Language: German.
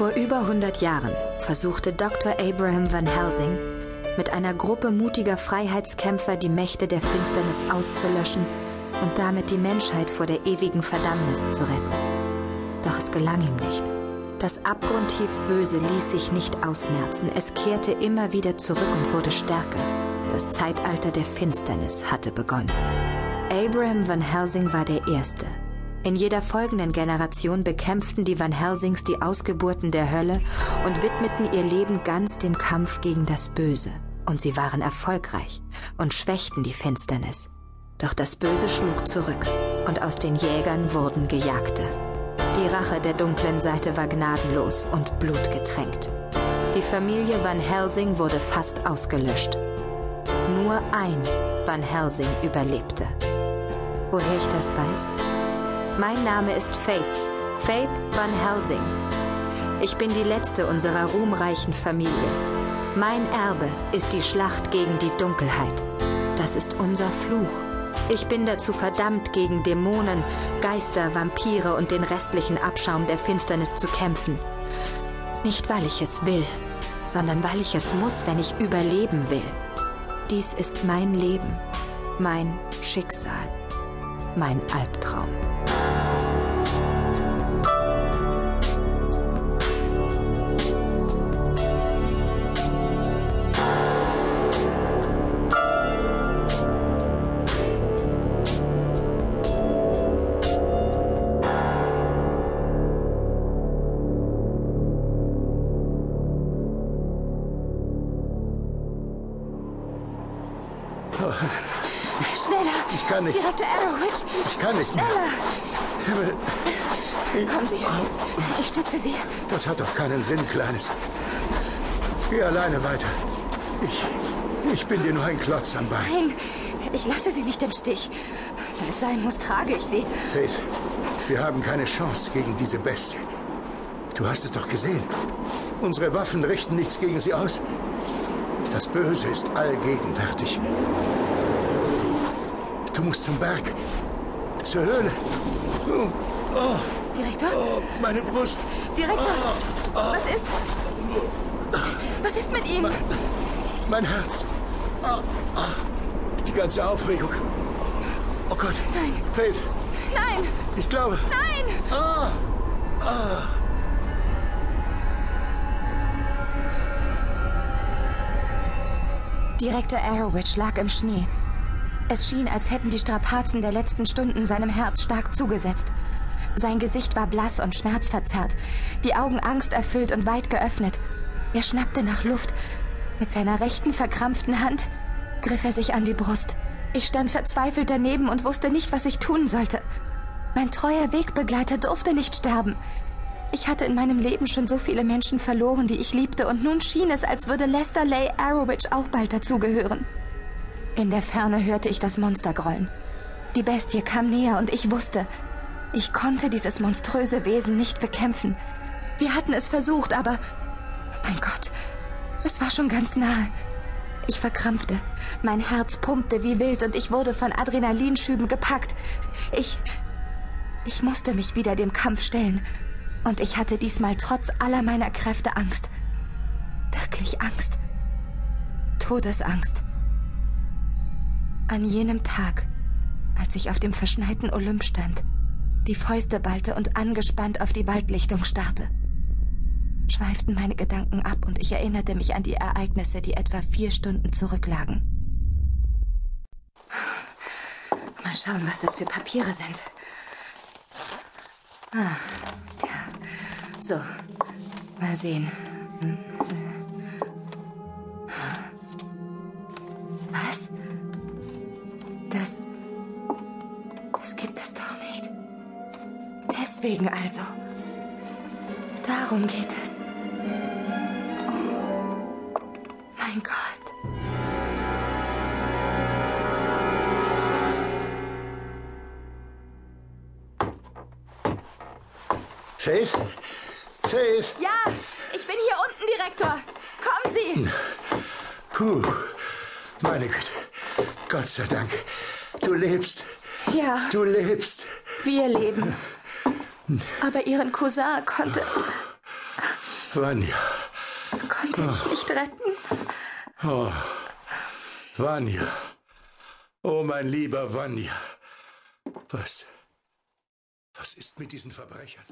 Vor über 100 Jahren versuchte Dr. Abraham Van Helsing mit einer Gruppe mutiger Freiheitskämpfer die Mächte der Finsternis auszulöschen und damit die Menschheit vor der ewigen Verdammnis zu retten. Doch es gelang ihm nicht. Das abgrundtief Böse ließ sich nicht ausmerzen. Es kehrte immer wieder zurück und wurde stärker. Das Zeitalter der Finsternis hatte begonnen. Abraham Van Helsing war der Erste. In jeder folgenden Generation bekämpften die Van Helsings die Ausgeburten der Hölle und widmeten ihr Leben ganz dem Kampf gegen das Böse. Und sie waren erfolgreich und schwächten die Finsternis. Doch das Böse schlug zurück und aus den Jägern wurden Gejagte. Die Rache der dunklen Seite war gnadenlos und blutgetränkt. Die Familie Van Helsing wurde fast ausgelöscht. Nur ein Van Helsing überlebte. Woher ich das weiß? Mein Name ist Faith, Faith Van Helsing. Ich bin die letzte unserer ruhmreichen Familie. Mein Erbe ist die Schlacht gegen die Dunkelheit. Das ist unser Fluch. Ich bin dazu verdammt, gegen Dämonen, Geister, Vampire und den restlichen Abschaum der Finsternis zu kämpfen. Nicht, weil ich es will, sondern weil ich es muss, wenn ich überleben will. Dies ist mein Leben, mein Schicksal, mein Albtraum. Schneller! Ich kann nicht. Direktor Arrowitch! Ich kann nicht mehr. Schneller! Himmel. Ich, Kommen Sie. Ich stütze Sie. das hat doch keinen Sinn, Kleines. Geh alleine weiter. Ich, ich bin dir nur ein Klotz am Bein. Nein, ich lasse Sie nicht im Stich. Wenn es sein muss, trage ich Sie. Faith, wir haben keine Chance gegen diese Bestie. Du hast es doch gesehen. Unsere Waffen richten nichts gegen sie aus. Das Böse ist allgegenwärtig. Du musst zum Berg. Zur Höhle. Oh, oh, Direktor? oh meine Brust. Direktor! Was ist? Was ist mit ihm? Mein Herz. Ah, ah, die ganze Aufregung. Oh Gott. Nein. Faith, Nein! ich glaube. Nein! Ah, ah. Direktor Arrowitch lag im Schnee. Es schien, als hätten die Strapazen der letzten Stunden seinem Herz stark zugesetzt. Sein Gesicht war blass und schmerzverzerrt, die Augen angsterfüllt und weit geöffnet. Er schnappte nach Luft. Mit seiner rechten verkrampften Hand griff er sich an die Brust. Ich stand verzweifelt daneben und wusste nicht, was ich tun sollte. Mein treuer Wegbegleiter durfte nicht sterben. Ich hatte in meinem Leben schon so viele Menschen verloren, die ich liebte, und nun schien es, als würde Lester Lay Arrowitch auch bald dazugehören. In der Ferne hörte ich das Monster grollen. Die Bestie kam näher und ich wusste, ich konnte dieses monströse Wesen nicht bekämpfen. Wir hatten es versucht, aber... Mein Gott, es war schon ganz nahe. Ich verkrampfte. Mein Herz pumpte wie wild und ich wurde von Adrenalinschüben gepackt. Ich... Ich musste mich wieder dem Kampf stellen. Und ich hatte diesmal trotz aller meiner Kräfte Angst. Wirklich Angst. Todesangst. An jenem Tag, als ich auf dem verschneiten Olymp stand, die Fäuste ballte und angespannt auf die Waldlichtung starrte, schweiften meine Gedanken ab und ich erinnerte mich an die Ereignisse, die etwa vier Stunden zurücklagen. Mal schauen, was das für Papiere sind. Ah. So, mal sehen. Was? Das. Das gibt es doch nicht. Deswegen also. Darum geht es. Mein Gott. Faith? Faith? Ja, ich bin hier unten, Direktor. Kommen Sie. Puh, meine Güte. Gott sei Dank. Du lebst. Ja, Du lebst. wir leben. Aber Ihren Cousin konnte. Vanya. Konnte ich nicht retten? Oh. Vanya. Oh, mein lieber Vanya. Was? Was ist mit diesen Verbrechern?